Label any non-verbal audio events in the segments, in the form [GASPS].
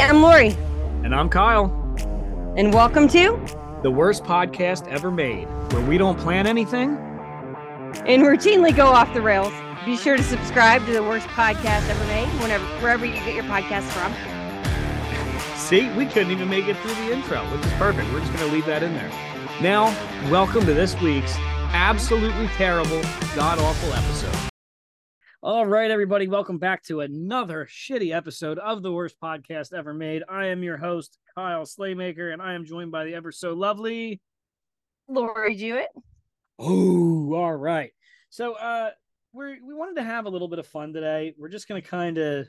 I'm Lori, And I'm Kyle, and welcome to the worst podcast ever made, where we don't plan anything. and routinely go off the rails. Be sure to subscribe to the worst podcast ever made, whenever wherever you get your podcast from. See, we couldn't even make it through the intro, which is perfect. We're just going to leave that in there. Now, welcome to this week's absolutely terrible, god awful episode. All right, everybody, welcome back to another shitty episode of the worst podcast ever made. I am your host, Kyle Slaymaker, and I am joined by the ever so lovely. Lori Jewett. Oh, all right. So, uh, we're we wanted to have a little bit of fun today. We're just gonna kind of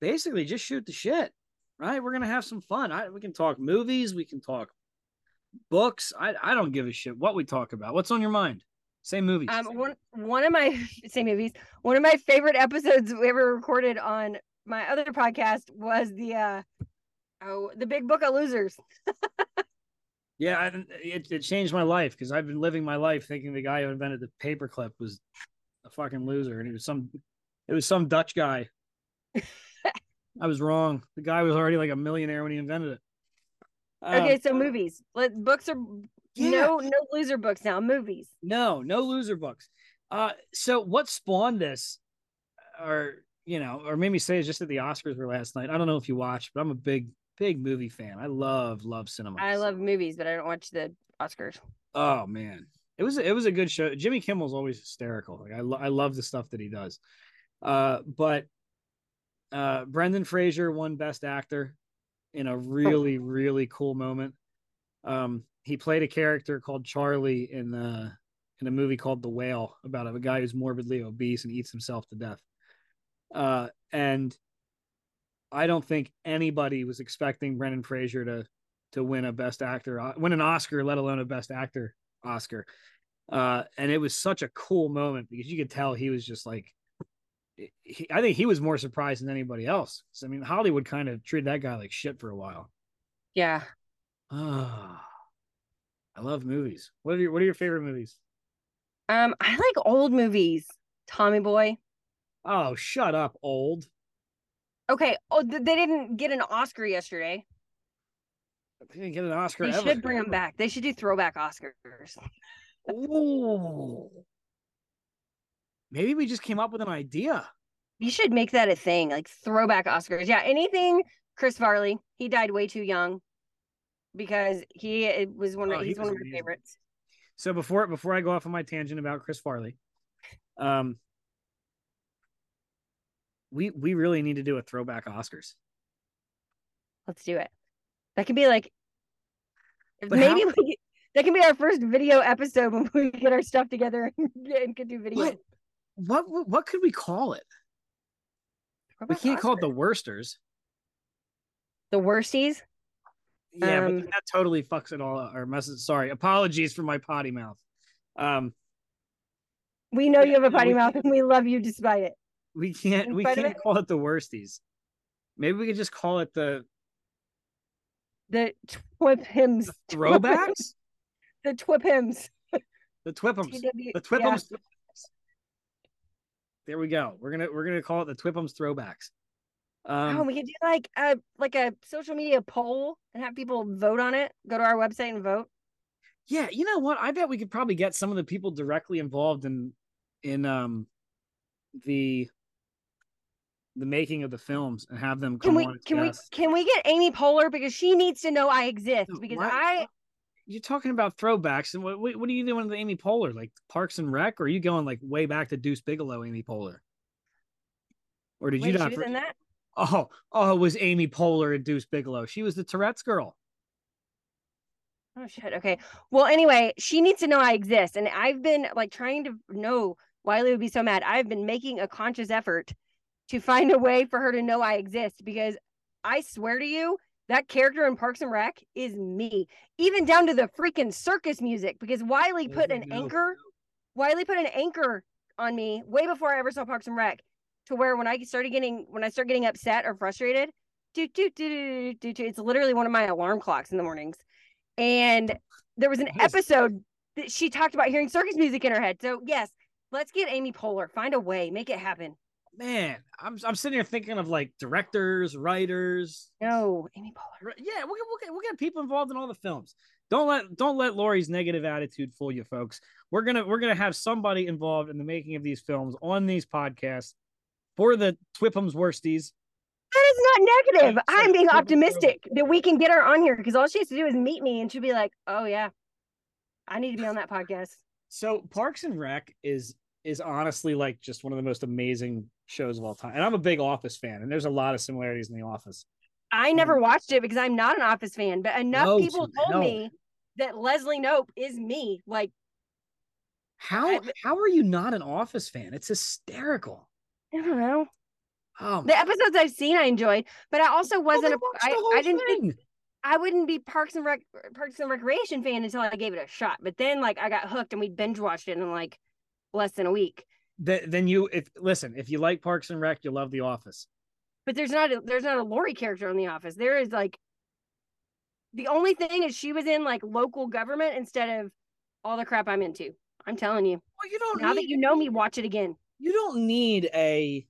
basically just shoot the shit, right? We're gonna have some fun. I, we can talk movies, we can talk books. I I don't give a shit what we talk about. What's on your mind? Say movies. Um, one one of my [LAUGHS] say movies. One of my favorite episodes [LAUGHS] we ever recorded on my other podcast was the uh oh the Big Book of Losers. yeah, I, it it changed my life because I've been living my life thinking the guy who invented the paperclip was a fucking loser, and he was some it was some Dutch guy. [LAUGHS] I was wrong. The guy was already like a millionaire when he invented it. Um, Okay, so movies. Let books are Yeah. no no loser books now. Movies. No, no loser books. Uh, so what spawned this, or you know, or made me say is just that the Oscars were last night. I don't know if you watched, but I'm a big, big movie fan. I love, love cinema. I love movies, but I don't watch the Oscars. Oh man, it was it was a good show. Jimmy Kimmel's always hysterical. Like I, lo- I love the stuff that he does. Uh, but uh, Brendan Fraser won Best Actor in a really, really cool moment. Um, he played a character called Charlie in the in a movie called The Whale about a guy who's morbidly obese and eats himself to death. Uh, and I don't think anybody was expecting Brendan Fraser to to win a Best Actor, uh, win an Oscar, let alone a Best Actor Oscar. Uh, and it was such a cool moment because you could tell he was just like, he, I think he was more surprised than anybody else. So, I mean, Hollywood kind of treated that guy like shit for a while. Yeah. Ah, I love movies. What are your What are your favorite movies? Um, I like old movies. Tommy Boy. Oh, shut up, old. Okay. Oh, th- they didn't get an Oscar yesterday. They didn't get an Oscar They ever. should bring them back. They should do throwback Oscars. Ooh. Maybe we just came up with an idea. You should make that a thing, like throwback Oscars. Yeah, anything. Chris Farley. He died way too young because he it was one of Oh, he he's one was of my amazing. favorites. So before before I go off on my tangent about Chris Farley, um, we we really need to do a throwback Oscars. Let's do it. That could be like But maybe how- we, that can be our first video episode when we get our stuff together and, and could do video. What, what what what could we call it? We can't call it the worsters. the worsties. Yeah, Um, but that totally fucks it all up. Or messes. Sorry, apologies for my potty mouth. Um, We know you have a potty we mouth and we love you despite it. we can't In we can't it? call it the worsties. Maybe we could just call it the The twip hymns. throwbacks, [LAUGHS] The twip hymns. the twippums. TW The yeah. Twippums. There we go. We're gonna we're gonna call it the Twippums throwbacks. Um, oh, we could do like a like a social media poll and have people vote on it. Go to our website and vote. yeah, you know what? I bet we could probably get some of the people directly involved in in um the the making of the films and have them come Can we can we can we get Amy Poehler because she needs to know I exist because what? I You're talking about throwbacks, and what what are you doing with Amy Poehler? Like Parks and Rec, or are you going like way back to Deuce Bigalow, Amy Poehler? Or did wait, you not? for- that. Oh, oh, it was Amy Poehler and Deuce Bigalow. She was the Tourette's girl. Oh shit. Okay. Well, anyway, she needs to know I exist, and I've been like trying to know. Wiley would be so mad. I've been making a conscious effort to find a way for her to know I exist because I swear to you, that character in Parks and Rec is me, even down to the freaking circus music. Because Wiley put an mm-hmm. anchor. Wiley put an anchor on me way before I ever saw Parks and Rec, to where when I started getting when I start getting upset or frustrated, do do do do do. It's literally one of my alarm clocks in the mornings. And there was an Nice. episode that she talked about hearing circus music in her head. So yes, let's get Amy Poehler. Find a way, make it happen. man, I'm I'm sitting here thinking of like directors, writers. No, Amy Poehler. Yeah, we'll get, we'll get we'll get people involved in all the films. Don't let don't let Lori's negative attitude fool you, folks. We're gonna we're gonna have somebody involved in the making of these films on these podcasts for the Twipham's worsties. That is not negative. I'm being optimistic that we can get her on here because all she has to do is meet me and she'll be like, "Oh yeah, I need to be on that podcast." So Parks and Rec is is honestly like just one of the most amazing shows of all time. And I'm a big Office fan, and there's a lot of similarities in The Office. I never um, watched it because I'm not an Office fan, but enough no, people told no. me that Leslie Knope is me. Like, how I, how are you not an Office fan? It's hysterical. I don't know. Oh, the episodes I've seen, I enjoyed, but I also wasn't a. I, I didn't think I wouldn't be Parks and Rec Parks and Recreation fan until I gave it a shot. But then, like, I got hooked and we binge watched it in like less than a week. then you, if listen, if you like Parks and Rec, you love The Office. But there's not a, there's not a Lori character in The Office. There is like the only thing is she was in like local government instead of all the crap I'm into. I'm telling you. Well, you don't now need, that you know me, watch it again. You don't need a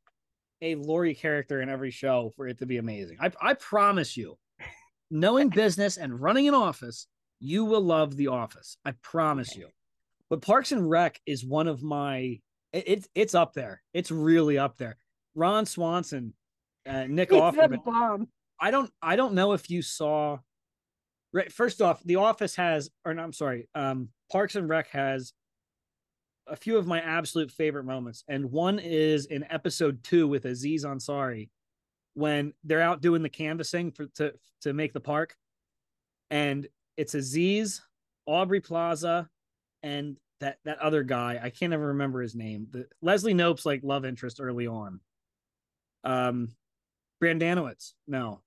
a Lori character in every show for it to be amazing. I I promise you, knowing business and running an office, you will love The Office. I promise okay. you. But Parks and Rec is one of my it, it's it's up there. It's really up there. Ron Swanson, uh, Nick it's Offerman. bomb. I don't I don't know if you saw. Right, first off, The Office has, or no, I'm sorry, um, Parks and Rec has a few of my absolute favorite moments, and one is in episode two with Aziz Ansari when they're out doing the canvassing for to to make the park, and it's Aziz, Aubrey Plaza, and that that other guy. I can't ever remember his name. The Leslie Knope's like love interest early on. Um, Brendanawicz. No,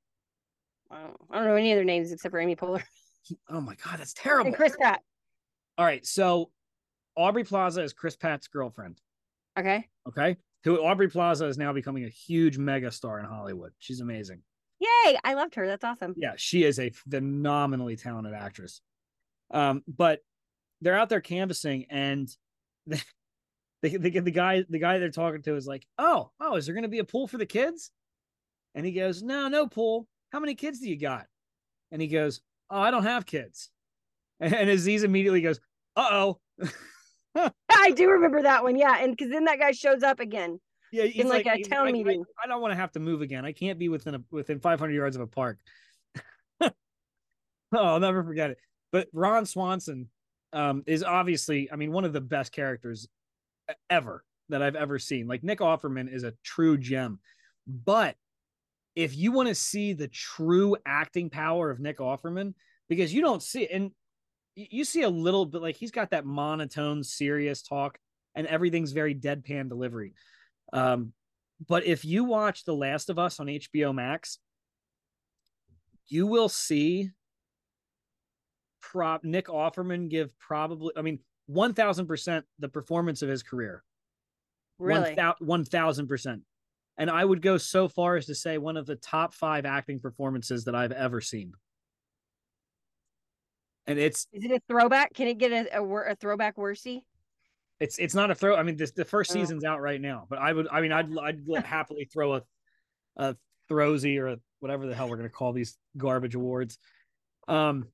I don't know any other names except for Amy Poehler. Oh my god, that's terrible. And Chris Pratt. All right, so Aubrey Plaza is Chris Pratt's girlfriend. Okay. Okay. Who Aubrey Plaza is now becoming a huge mega star in Hollywood. She's amazing. Yay! I loved her. That's awesome. Yeah, she is a phenomenally talented actress. Um, but they're out there canvassing, and the, the, the, the guy the guy they're talking to is like, "Oh, oh, is there going to be a pool for the kids?" And he goes, "No, no pool. How many kids do you got?" And he goes, "Oh, I don't have kids." And, [LAUGHS] and Aziz immediately goes, "Uh oh." [LAUGHS] I do remember that one. Yeah. And because then that guy shows up again. Yeah. In like, like a town I, meeting. I, I, don't want to have to move again. I can't be within a, within 500 yards of a park. [LAUGHS] oh, I'll never forget it. But Ron Swanson um, is obviously, I mean, one of the best characters ever that I've ever seen. Like Nick Offerman is a true gem. But if you want to see the true acting power of Nick Offerman, because you don't see it, and you see a little bit like he's got that monotone, serious talk, and everything's very deadpan delivery. Um, but if you watch The Last of Us on HBO Max, you will see prop Nick Offerman give probably, I mean, 1000% the performance of his career. Really? 1000%. And I would go so far as to say one of the top five acting performances that I've ever seen and it's is it a throwback? Can it get a a, a throwback worsty? It's it's not a throw. I mean, this the first oh. season's out right now, but I would. I mean, I'd I'd [LAUGHS] happily throw a a throwsy or a, whatever the hell we're gonna call these garbage awards. Um.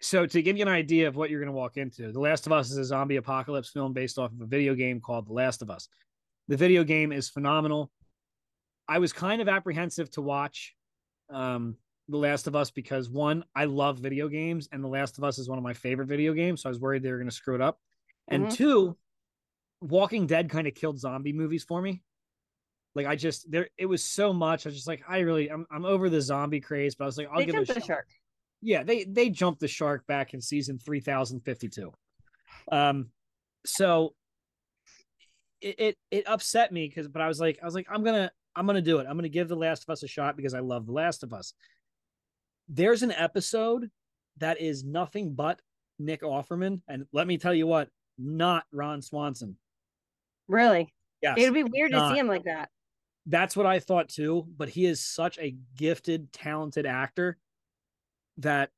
So to give you an idea of what you're gonna walk into, The Last of Us is a zombie apocalypse film based off of a video game called The Last of Us. The video game is phenomenal. I was kind of apprehensive to watch. Um, the Last of Us because one, I love video games, and The Last of Us is one of my favorite video games. So I was worried they were going to screw it up. And mm-hmm. two, Walking Dead kind of killed zombie movies for me. Like I just there, it was so much. I was just like, I really, I'm, I'm over the zombie craze. But I was like, I'll they give it a the shark. Yeah, they they jumped the shark back in season three thousand fifty two. Um, so it, it it upset me because, but I was like, I was like, I'm gonna I'm gonna do it. I'm gonna give The Last of Us a shot because I love The Last of Us there's an episode that is nothing but Nick Offerman. And let me tell you what, not Ron Swanson. Really? Yeah. It'd be weird not. to see him like that. That's what I thought too. But he is such a gifted, talented actor that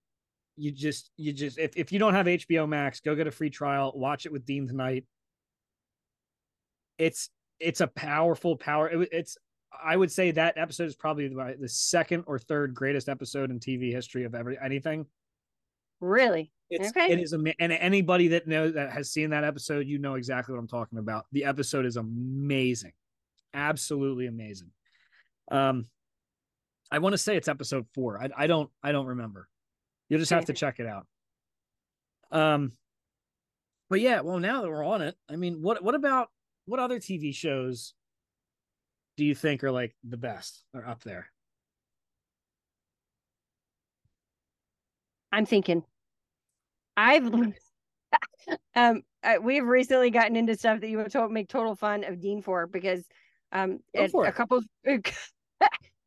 you just, you just, if, if you don't have HBO Max, go get a free trial, watch it with Dean tonight. It's, it's a powerful power. It, it's I would say that episode is probably the, the second or third greatest episode in TV history of every anything. Really? It's Okay. it is and anybody that knows that has seen that episode, you know exactly what I'm talking about. The episode is amazing, absolutely amazing. Um, I want to say it's episode four. I I don't I don't remember. You'll just have to check it out. Um, but yeah, well now that we're on it, I mean, what what about what other TV shows do you think are like the best or up there? I'm thinking. I've [LAUGHS] um uh, we've recently gotten into stuff that you would to- make total fun of Dean for because um it- for a couple [LAUGHS]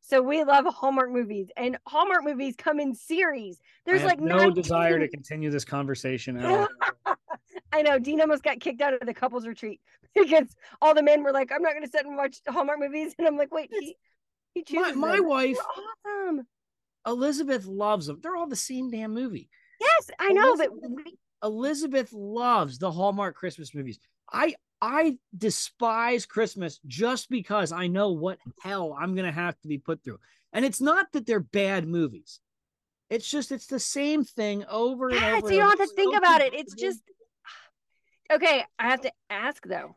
so we love Hallmark movies and Hallmark movies come in series. There's I like no 19 desire to continue this conversation at all. [LAUGHS] I know Dean almost got kicked out of the couples retreat [LAUGHS] because all the men were like, "I'm not going to sit and watch Hallmark movies," [LAUGHS] and I'm like, "Wait, he, he my chooses my them. wife awesome." Elizabeth loves them. They're all the same damn movie. Yes, I know, but Elizabeth- we- Elizabeth loves the Hallmark Christmas movies. I I despise Christmas just because I know what hell I'm gonna have to be put through. And it's not that they're bad movies. It's just it's the same thing over and yeah, over. so you don't have to think about it. It's just okay. I have to ask though.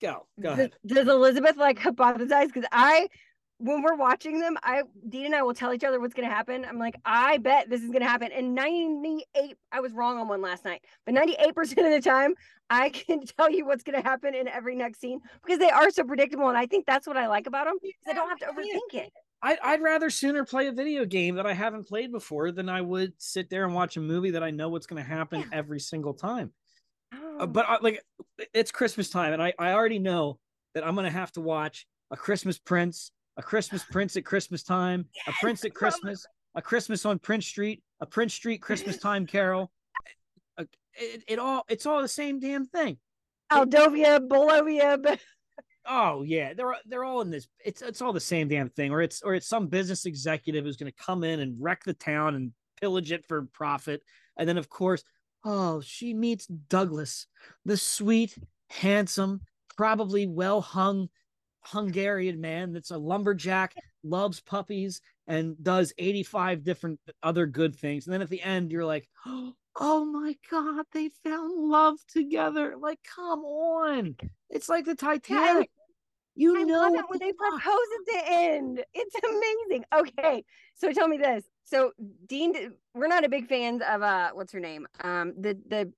go go Does, ahead. does Elizabeth like hypothesize? Because I, when we're watching them, I Dean and I will tell each other what's going to happen. I'm like, I bet this is going to happen. And 98, I was wrong on one last night, but 98 percent of the time, I [LAUGHS] can tell you what's going to happen in every next scene because they are so predictable. And I think that's what I like about them because I don't have to overthink it. I, I'd rather sooner play a video game that I haven't played before than I would sit there and watch a movie that I know what's going to happen Yeah. every single time. Uh, Oh. but I, like it's Christmas time, and I I already know that I'm gonna have to watch a Christmas Prince, a Christmas [SIGHS] Prince at Christmas time, a Prince at. Christmas, a Christmas on Prince Street, a Prince Street Christmas [LAUGHS] time Carol. It, it all it's all the same damn thing. Aldovia, Bolovia, [LAUGHS] Oh yeah, they're they're all in this. It's it's all the same damn thing, or it's or it's some business executive who's going to come in and wreck the town and pillage it for profit, and then of course, oh, she meets Douglas, the sweet, handsome, probably well hung Hungarian man that's a lumberjack, loves puppies, and does eighty five different other good things, and then at the end, you're like. [GASPS] Oh my God, they found love together. Like, come on. It's like the Titanic. You I know love it when the they propose at the end. It's amazing. Okay, so tell me this. So Dean, we're not a big fans of uh, what's her name? Um, the the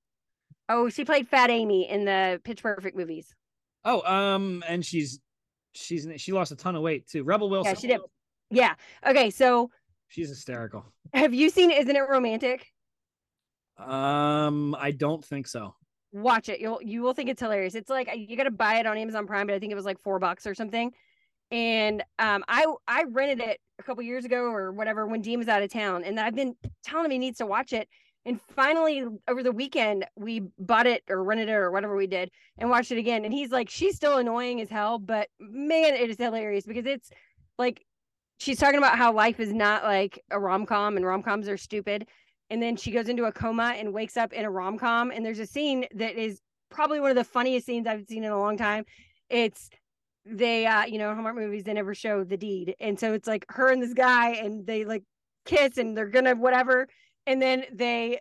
oh, she played Fat Amy in the Pitch Perfect movies. Oh, um, and she's she's she lost a ton of weight too. Rebel Wilson. Yeah, she did. Yeah. Okay, so She's hysterical. have you seen Isn't It Romantic? Um, I don't think so. Watch it. You'll you will think it's hilarious. It's like you got to buy it on Amazon Prime, but I think it was like four bucks or something. And um, I I rented it a couple years ago or whatever when Dean was out of town, and I've been telling him he needs to watch it. And finally, over the weekend, we bought it or rented it or whatever we did and watched it again. And he's like, she's still annoying as hell, but man, it is hilarious because it's like she's talking about how life is not like a rom com and rom coms are stupid. And then she goes into a coma and wakes up in a rom com. And there's a scene that is probably one of the funniest scenes I've seen in a long time. It's they, uh, you know, Hallmark movies, they never show the deed. And so it's like her and this guy, and they like kiss and they're gonna whatever. And then they,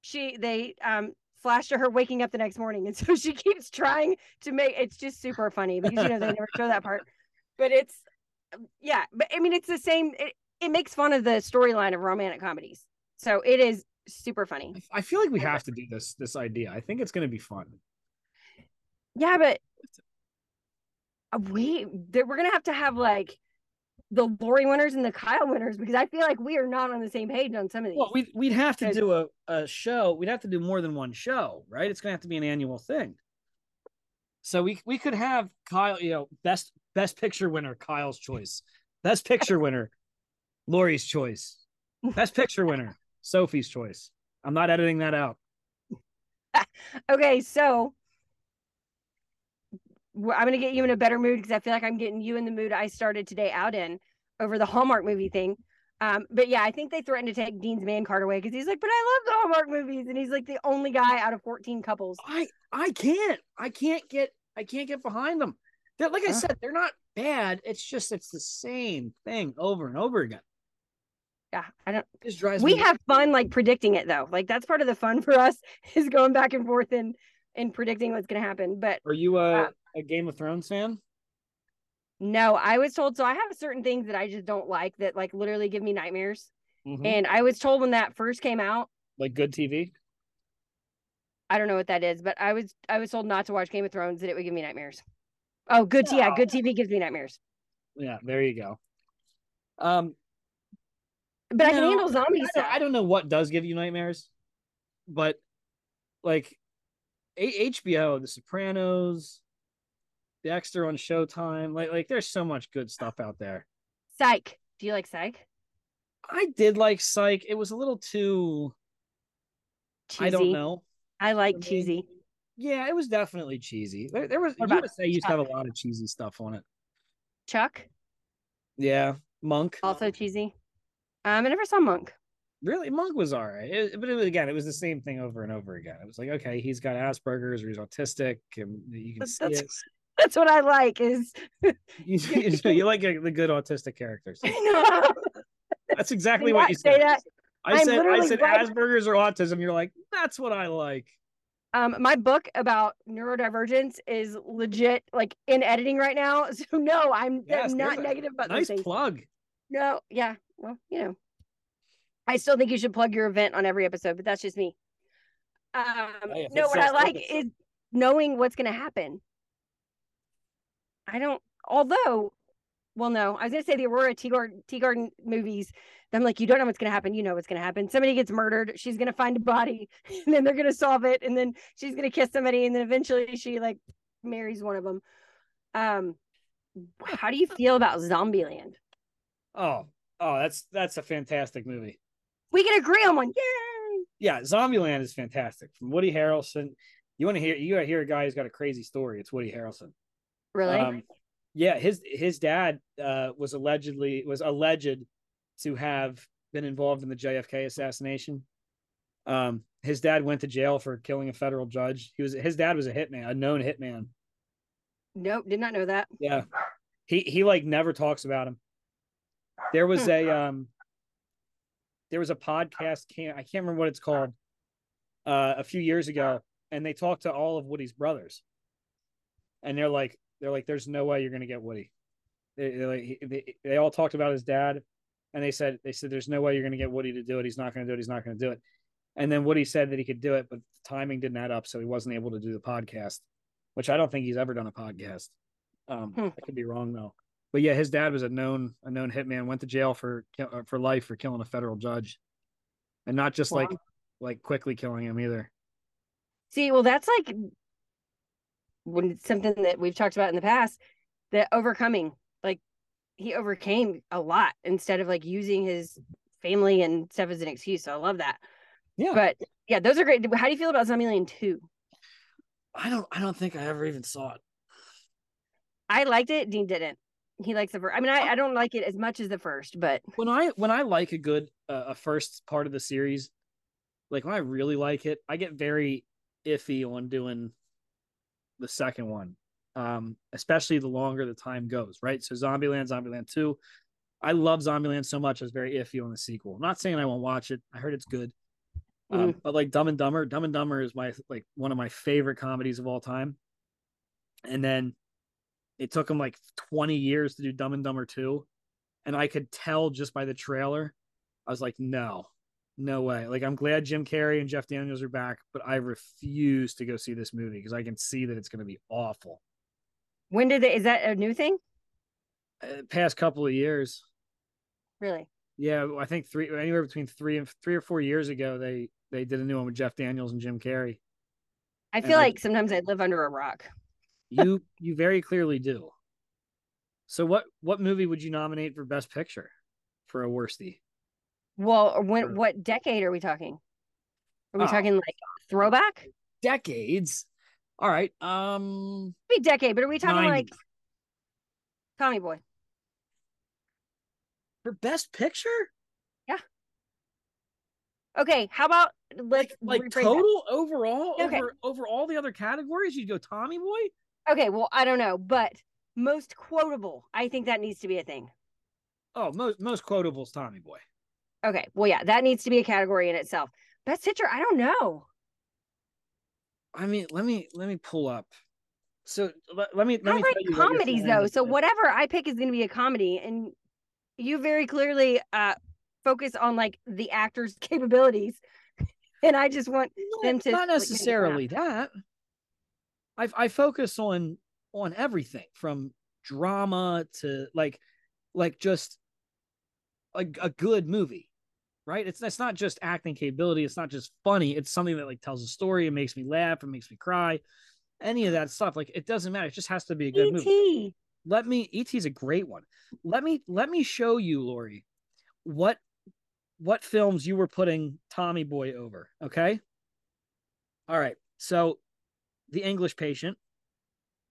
she, they, um, flash to her waking up the next morning. And [LAUGHS] so she keeps trying to make it's just super funny because, you know, they never show that part. [LAUGHS] But it's, yeah, but I mean, it's the same. It, it makes fun of the storyline of romantic comedies. So it is super funny. I feel like we have to do this this idea. I think it's going to be fun. Yeah, but Uh, we there- we're gonna have to have like the Lori winners and the Kyle winners because I feel like we are not on the same page on some of these. Well, we'd we'd have to do a, a show. We'd have to do more than one show, right? It's going to have to be an annual thing. So we we could have Kyle, you know, best best picture winner, Kyle's choice. Best picture winner, Lori's choice. Best picture winner, [LAUGHS] Sophie's choice. I'm not editing that out. [LAUGHS] okay, so I'm gonna get you in a better mood because I feel like I'm getting you in the mood I started today out in over the Hallmark movie thing. Um, but yeah, I think they threatened to take Dean's man card away because he's like, but I love the Hallmark movies, and he's like the only guy out of 14 couples. I I can't. I can't get I can't get behind them. They're, like I said, they're not bad. It's just it's the same thing over and over again. Yeah, I don't. It just drives We have fun like predicting it though. Like that's part of the fun for us [LAUGHS] is going back and forth and and predicting what's gonna happen. But Are you a, uh, a Game of Thrones fan? no, I was told so. I have certain things that I just don't like that like literally give me nightmares. Mhm. And I was told when that first came out, Like good TV? I don't know what that is, but I was I was told not to watch Game of Thrones that it would give me nightmares. Oh, good. t- Yeah, good TV gives me nightmares. Yeah, there you go. Um, But I can No, handle zombie I don't, I don't know what does give you nightmares, but like A- HBO, The Sopranos, Dexter on Showtime, like like there's so much good stuff out there. Psych. Do you like Psych? I did like Psych. It was a little too. Cheesy. I don't know. I like I mean, cheesy. Yeah, it was definitely cheesy. There, there was What about USA used to have a lot of cheesy stuff on it. Chuck, Yeah, Monk. also cheesy. Um, I never saw Monk. Really, Monk was all right, It- but it was, again, it was the same thing over and over again. It was like, okay, he's got Asperger's or he's autistic, and you can But see that's- it. That's what I like. Is You, [LAUGHS] you, [LAUGHS] you like uh, the good autistic characters. I That's exactly what you say said. that. I said, I said right- Asperger's or autism. You're like, that's what I like. Um, my book about neurodivergence is legit, like in editing right now. [LAUGHS] So no, I'm, Yes, I'm not negative about Nice plug. No, yeah, well, you know, I still think you should plug your event on every episode, but that's just me. Um, Hey, if no, what I like is knowing what's going to happen. I don't, although, well, no, I was going to say the Aurora Tea Garden, Tea Garden movies. I'm like, you don't know what's going to happen. You know what's going to happen. Somebody gets murdered. She's going to find a body, [LAUGHS] and then they're going to solve it, and then she's going to kiss somebody, and then eventually she like marries one of them. Um, how do you feel about Zombieland? Oh, oh, that's that's a fantastic movie. We can agree on one. Yay! Yeah, Zombieland is fantastic. From Woody Harrelson. You want to hear? You hear a guy who's got a crazy story. It's Woody Harrelson. Really? Um, yeah, his his dad uh, was allegedly was alleged to have been involved in the JFK assassination. Um, his dad went to jail for killing a federal judge. He was his dad was a hitman, a known hitman. nope, did not know that. Yeah, he he like never talks about him. There was Hmm. a um, there was a podcast. Can't I can't remember what it's called. Uh, a few years ago, and they talked to all of Woody's brothers, and they're like, they're like, "There's no way you're gonna get Woody." They like, they, they all talked about his dad, and they said they said, "There's no way you're gonna get Woody to do it. He's not gonna do it. He's not gonna do it." And then Woody said that he could do it, but the timing didn't add up, so he wasn't able to do the podcast. Which I don't think he's ever done a podcast. Um, Hmm. I could be wrong though. But yeah, his dad was a known a known hitman. Went to jail for uh, for life for killing a federal judge, and not just like like quickly killing him either. See, well, that's like when something that we've talked about in the past that overcoming, like he overcame a lot instead of like using his family and stuff as an excuse. So I love that. Yeah, But yeah, those are great. How do you feel about Zombieland 2? I don't I don't think I ever even saw it. I liked it. Dean didn't. He likes the first. I mean, I, I don't like it as much as the first, but When I when I like a good uh, a first part of the series, like when I really like it, I get very iffy on doing the second one. Um, especially the longer the time goes, right? So Zombieland, Zombieland 2. I love Zombieland so much, I was very iffy on the sequel. I'm not saying I won't watch it. I heard it's good. Um, but like Dumb and Dumber, Dumb and Dumber is my like one of my favorite comedies of all time. And then it took them like 20 years to do Dumb and Dumber 2. And I could tell just by the trailer, I was like, no, no way. Like I'm glad Jim Carrey and Jeff Daniels are back, but I refuse to go see this movie because I can see that it's going to be awful. when did they, is that a new thing? Uh, past couple of years, Really? yeah, I think three anywhere between three and three or four years ago, they they did a new one with Jeff Daniels and Jim Carrey. I And feel I- like sometimes I live under a rock. You [LAUGHS] you very clearly do. So what what movie would you nominate for Best Picture for a worsty? Well, when what decade are we talking? Are we Oh. talking like throwback? Decades. All right. Um. Maybe decade, but are we talking 90s. like Tommy Boy? for Best Picture, Yeah. Okay, how about let's like that. total overall Okay. over over all the other categories, you'd go Tommy Boy. Okay, well, I don't know, but most quotable. I think that needs to be a thing. Oh, most most quotables Tommy Boy. Okay, well, yeah, that needs to be a category in itself. Best picture, I don't know. I mean, let me let me pull up. So let, let me let I me like tell you what you're comedies though, so whatever I pick is going to be a comedy, and you very clearly uh focus on like the actor's [LAUGHS] capabilities, and I just want them to not like, necessarily that. I I focus on on everything from drama to like like just a, a good movie, right? It's it's not just acting capability. It's not just funny. It's something that like tells a story. It makes me laugh. It makes me cry. Any of that stuff, like it doesn't matter. It just has to be a good movie. Let me. ET is a great one. Let me let me show you, Lori, what what films you were putting Tommy Boy over. Okay. All right. So, The English Patient,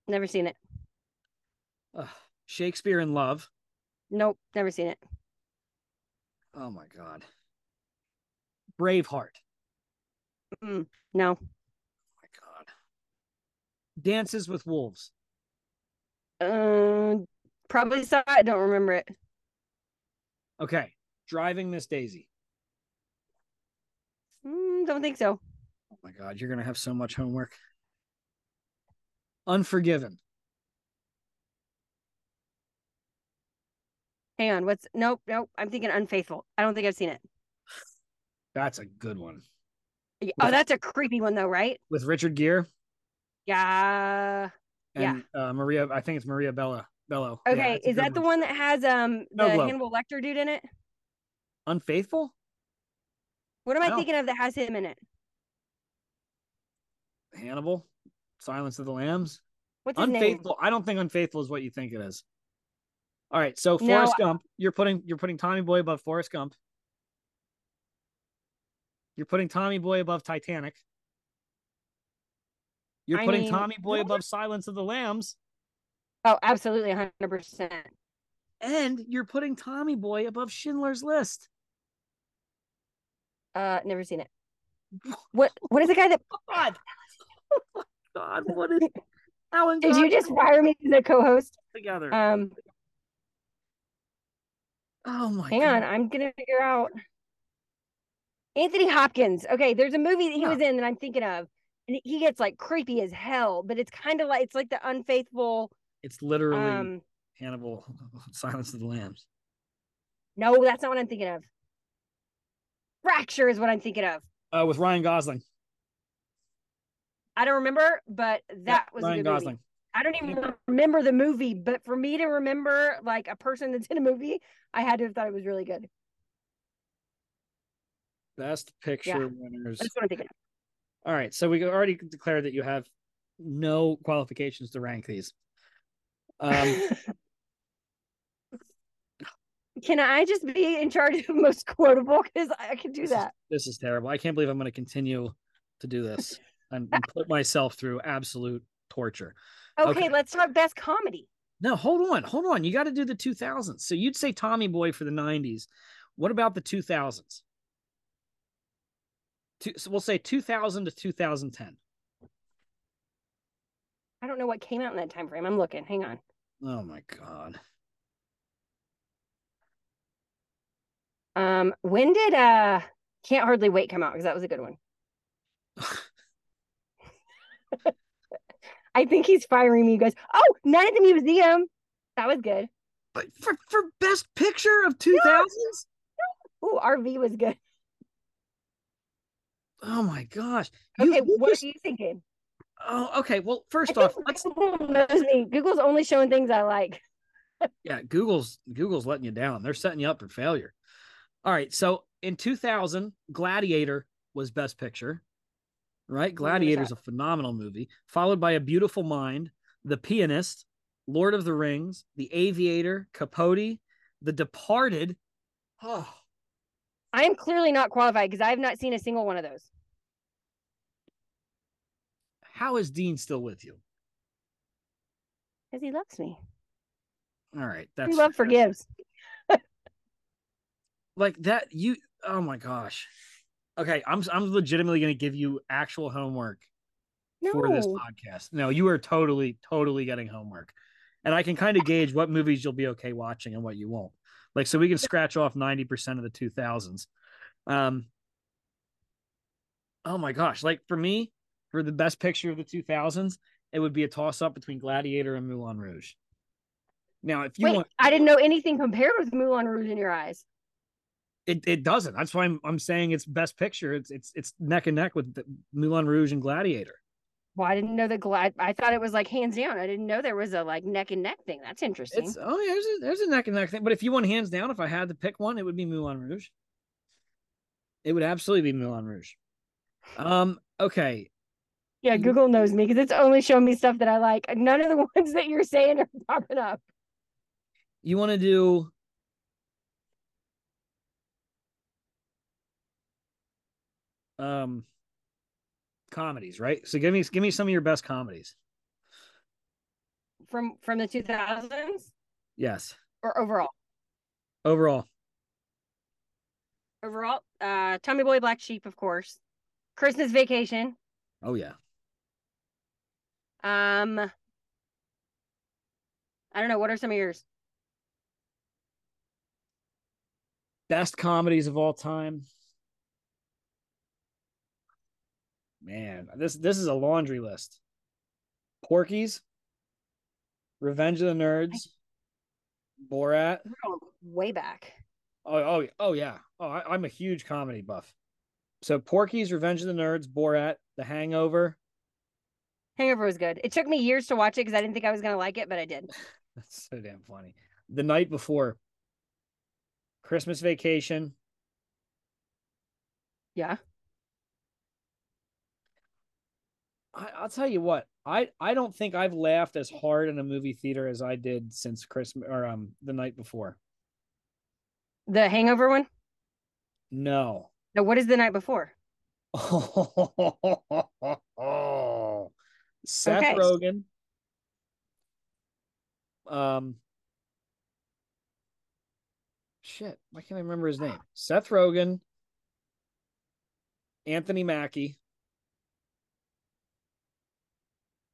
Never seen it. uh, Shakespeare in Love. Nope, never seen it. Oh my God. Braveheart. Mm, no, Oh my God. Dances with Wolves. uh, probably saw it. Don't remember it. Okay. Driving Miss Daisy. Mm, don't think so. Oh my God. You're going to have so much homework. Unforgiven. Hang on. What's nope, nope. I'm thinking unfaithful. I don't think I've seen it. That's a good one. Yeah, Oh, that's a creepy one though, right? With Richard Gere Yeah. and uh, Maria. I think it's Maria Bella. Bello. Okay. a Is that the one that has um the No Hannibal Lecter dude in it? Unfaithful? What am I No. thinking of that has him in it? Hannibal? Silence of the Lambs? What's his name? Unfaithful. I don't think unfaithful is what you think it is. All right, so No, Forrest Gump, you're putting you're putting Tommy Boy above Forrest Gump. You're putting Tommy Boy above Titanic. You're I putting mean, Tommy Boy above Silence of the Lambs, Oh, absolutely, hundred percent. and you're putting Tommy Boy above Schindler's List. Uh, never seen it. [LAUGHS] What? What is the guy that? [LAUGHS] God, God, what is [LAUGHS] Alan? Did you just fire me as a co-host? together? Um, oh my hang God. on, I'm gonna figure out. Anthony Hopkins. Okay, there's a movie that he Yeah. was in that I'm thinking of, and he gets like creepy as hell. But it's kind of like it's like the unfaithful. It's literally Um, Hannibal, [LAUGHS] Silence of the Lambs. no, that's not what I'm thinking of. Fracture is what I'm thinking of. Uh, with Ryan Gosling. I don't remember, but that Yeah, was Ryan Gosling. movie. I don't even remember the movie, but for me to remember like a person that's in a movie, I had to have thought it was really good. Best picture winners. That's what I'm thinking. All right, so we already declared that you have no qualifications to rank these. Um, [LAUGHS] Can I just be in charge of most quotable? Because I can do this is- that. this is terrible. I can't believe I'm going to continue to do this [LAUGHS] and, and put myself through absolute torture. Okay, okay. let's talk best comedy. No, hold on, hold on. You got to do the 2000s. So you'd say Tommy Boy for the 90s. What about the 2000s? Two, so we'll say 2000 to 2010. I don't know what came out in that time frame. I'm looking. Hang on. Oh my god. Um, when did uh Can't Hardly Wait come out? Because that was a good one. [LAUGHS] I think he's firing me. You guys. Oh, Night at the Museum. That was good. But for for best picture of 2000s? Ooh, RV was good. Oh my gosh. You- Okay, what just- are you thinking? Oh, okay. Well, first off, let's Google knows me. Google's only showing things I like. [LAUGHS] yeah, Google's Google's letting you down. They're setting you up for failure. All right. So in 2000, Gladiator was best picture. Right? Gladiator's a phenomenal movie, followed by A Beautiful Mind, The Pianist, Lord of the Rings, The Aviator, Capote, The Departed. Oh, [SIGHS] I am clearly not qualified because I have not seen a single one of those. How is Dean still with you? Because he loves me. All right, that's love forgives. [LAUGHS] like that. You, oh my gosh. Okay, I'm I'm legitimately going to give you actual homework No. for this podcast. No, you are totally, totally getting homework. And I can kind of gauge what movies you'll be okay watching and what you won't. Like, so we can scratch off 90% of the 2000s. Um, oh my gosh. Like, for me, for the best picture of the 2000s, it would be a toss up between Gladiator and Moulin Rouge. Now, if you Wait, want, I didn't know anything compared with Moulin Rouge in your eyes. it, it doesn't. That's why I'm, I'm saying it's best picture. It's it's it's neck and neck with the Moulin Rouge and Gladiator. Well, I didn't know the glad. I thought it was like hands down. I didn't know there was a like neck and neck thing. That's interesting. It's oh yeah, there's a, there's a neck and neck thing. But if you want hands down, if I had to pick one, it would be Moulin Rouge. It would absolutely be Moulin Rouge. Um. Okay. Yeah, Google knows me because it's only showing me stuff that I like. None of the [LAUGHS] ones that you're saying are popping up. You want to do? Um. Comedies, right? So give me give me some of your best comedies. from from the 2000s Yes. or overall. Overall, Overall, uh, Tommy Boy Black Sheep, of course. Christmas Vacation. oh yeah. Um, I don't know. What are some of yours? Best comedies of all time. Man, this this is a laundry list. Porky's, Revenge of the Nerds, Borat. Way back. Oh, oh, oh yeah. Oh, I, I'm a huge comedy buff. So Porky's, Revenge of the Nerds, Borat, The Hangover. Hangover was good. It took me years to watch it because I didn't think I was gonna like it, but I did. [LAUGHS] That's so damn funny. The night before. Christmas Vacation. Yeah. I, I'll tell you what. I I don't think I've laughed as hard in a movie theater as I did since Christmas or um the night before. The Hangover one. No. No, what is the night before? [LAUGHS] Seth Okay. Rogen. Um. Shit, why can't I remember his name? Seth Rogen, Anthony Mackie,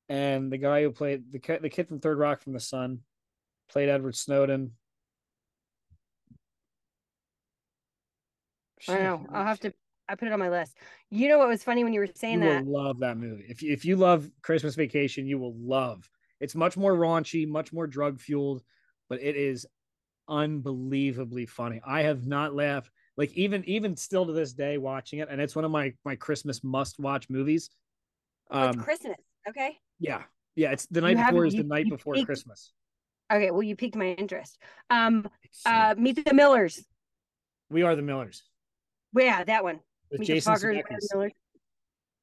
and the guy who played the the kid from Third Rock from the Sun, played Edward Snowden. I don't know. I'll have to. I put it on my list. You know what was funny when you were saying you that? will love that movie. If you, if you love Christmas Vacation, you will love. It's much more raunchy, much more drug fueled, but it is unbelievably funny. I have not laughed like even even still to this day watching it, and it's one of my my Christmas must watch movies. Oh, it's Um, Christmas. Okay. yeah, yeah. It's the night have- before is you- the night you before peaked- Christmas. Okay. Well, you piqued my interest. Um. Uh. Meet the Millers. we are the Millers yeah, that one. With Jason the Fockers. Meet Sudeikis. the Millers.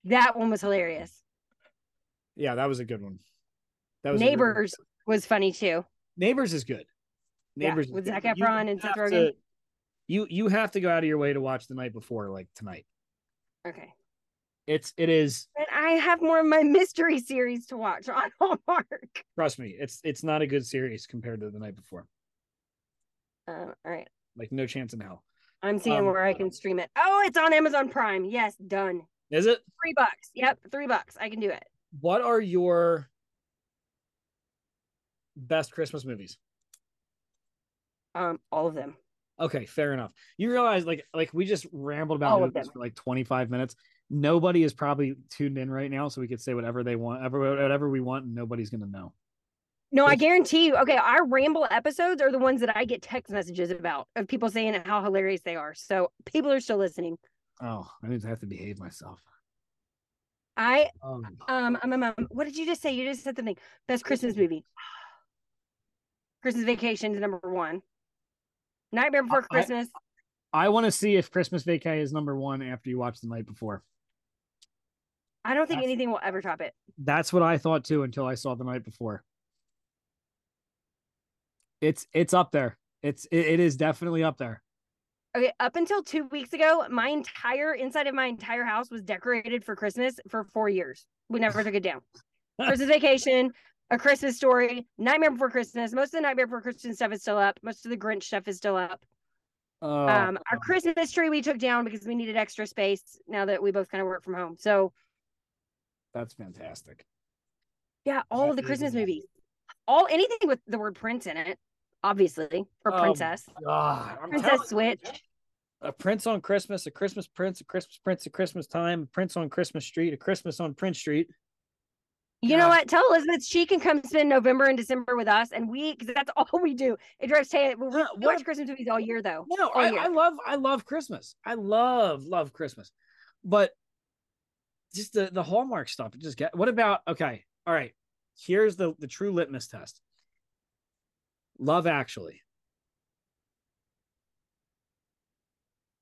That one was hilarious. Yeah, that was a good one. That was Neighbors was funny too. Neighbors is good. Neighbors is with good. Zac You Efron and Seth Rogen. to- You you have to go out of your way to watch the night before, like tonight. Okay. It's it is And I have more of my mystery series to watch on [LAUGHS] Hallmark. trust me, it's it's not a good series compared to the night before. Um, all right. Like no chance in hell. I'm seeing Um, where I can stream it. Oh, it's on Amazon Prime. Yes, done. Is it? Three bucks. Yep, three bucks. I can do it. What are your best Christmas movies? Um, all of them. Okay, fair enough. You realize like like we just rambled about movies for like 25 minutes. Nobody is probably tuned in right now, so we could say whatever they want, whatever we want, and nobody's gonna know. No, I guarantee you. Okay, our ramble episodes are the ones that I get text messages about of people saying how hilarious they are. So people are still listening. Oh, I need to have to behave myself. I Um, um, um, um, um what did you just say? You just said something. Best Christmas movie. [SIGHS] Christmas Vacation is number one. Nightmare Before I- Christmas. I want to see if Christmas Vacay is number one after you watch the night before. I don't think that's- anything will ever top it. That's what I thought too until I saw the night before. It's it's up there. It's it, it is definitely up there. Okay, up until two weeks ago, my entire inside of my entire house was decorated for Christmas for four years. We never took it down. Christmas [LAUGHS] vacation, a Christmas story, Nightmare Before Christmas. Most of the Nightmare Before Christmas stuff is still up. Most of the Grinch stuff is still up. Oh, um, our Christmas tree we took down because we needed extra space now that we both kind of work from home. So That's fantastic. Yeah, all That of the Christmas movies. All anything with the word prince in it, obviously. Or Oh, princess. Princess you, Switch. a prince on Christmas, a Christmas prince, a Christmas prince at Christmas time, a prince on Christmas Street, a Christmas on Prince Street. You know what? Tell Elizabeth she can come spend November and December with us, and we because that's [LAUGHS] all we do. It drives Tay. We Yeah, we what watch Christmas movies all year though. No, I, year. I love I love Christmas. I love love Christmas, but just the the Hallmark stuff. Just get. What about okay? All right. Here's the the true litmus test. Love Actually.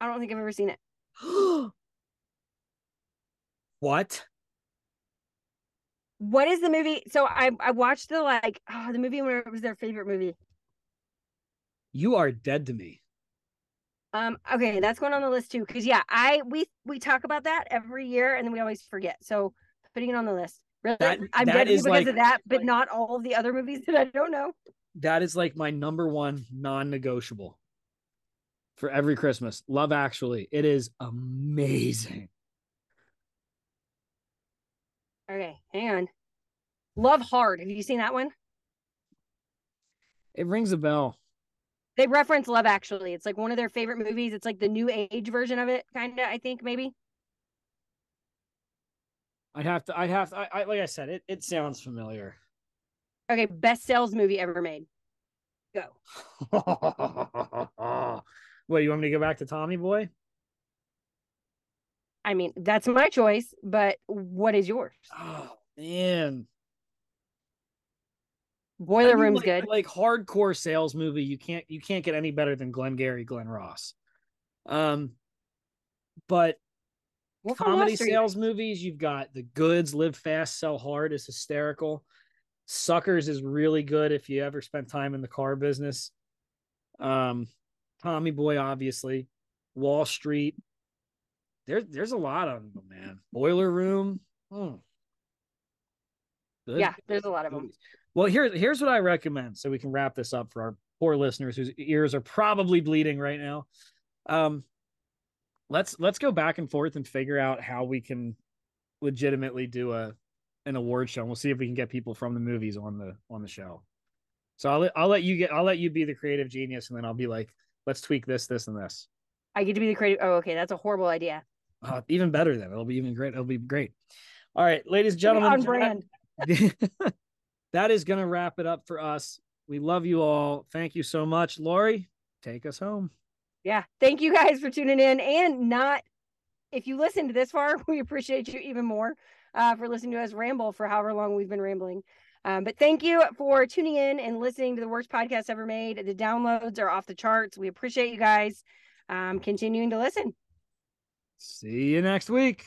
I don't think I've ever seen it. [GASPS] what? What is the movie? So I I watched the like oh, the movie when it was their favorite movie. You are dead to me. Um, okay, that's going on the list too. Cause yeah, I we we talk about that every year and then we always forget. So putting it on the list. Really, That- I'm that dead to you because like- of that, but not all of the other movies that I don't know. That is like my number one non-negotiable for every Christmas. Love Actually. It is amazing. Okay, hang on. Love Hard. Have you seen that one? It rings a bell. They reference Love Actually. It's like one of their favorite movies. It's like the new age version of it, kind of. I think maybe. I'd have to. I'd have. To, I, I like I said. It. It sounds familiar. Okay, best sales movie ever made. Go. [LAUGHS] Wait, you want me to go back to Tommy Boy? I mean, that's my choice, but what is yours? Oh man, Boiler I mean, Room's like, good. Like hardcore sales movie. You can't. You can't get any better than Glengarry Glen Ross. Um, but Wolf comedy sales movies, you've got The Goods, Live Fast, Sell Hard is hysterical. Suckers is really good if you ever spent time in the car business. Um, Tommy Boy, obviously, Wall Street. There's there's a lot of them, man. Boiler Room. Hmm. Good Yeah, there's a lot of them. Well, here, here's what I recommend so we can wrap this up for our poor listeners whose ears are probably bleeding right now. Um, let's let's go back and forth and figure out how we can legitimately do a an award show. And we'll see if we can get people from the movies on the on the show. So I'll let I'll let you get I'll let you be the creative genius, and then I'll be like, let's tweak this, this, and this. I get to be the creative. Oh, okay, that's a horrible idea. Uh, even better then. It'll be even great. It'll be great. All right, ladies and gentlemen, on brand. [LAUGHS] that is going to wrap it up for us. We love you all. Thank you so much. Lori, take us home. Yeah. Thank you guys for tuning in and not if you listened this far, [LAUGHS] we appreciate you even more uh, for listening to us ramble for however long we've been rambling. Um, but thank you for tuning in and listening to the worst podcast ever made. The downloads are off the charts. We appreciate you guys um, continuing to listen. See you next week.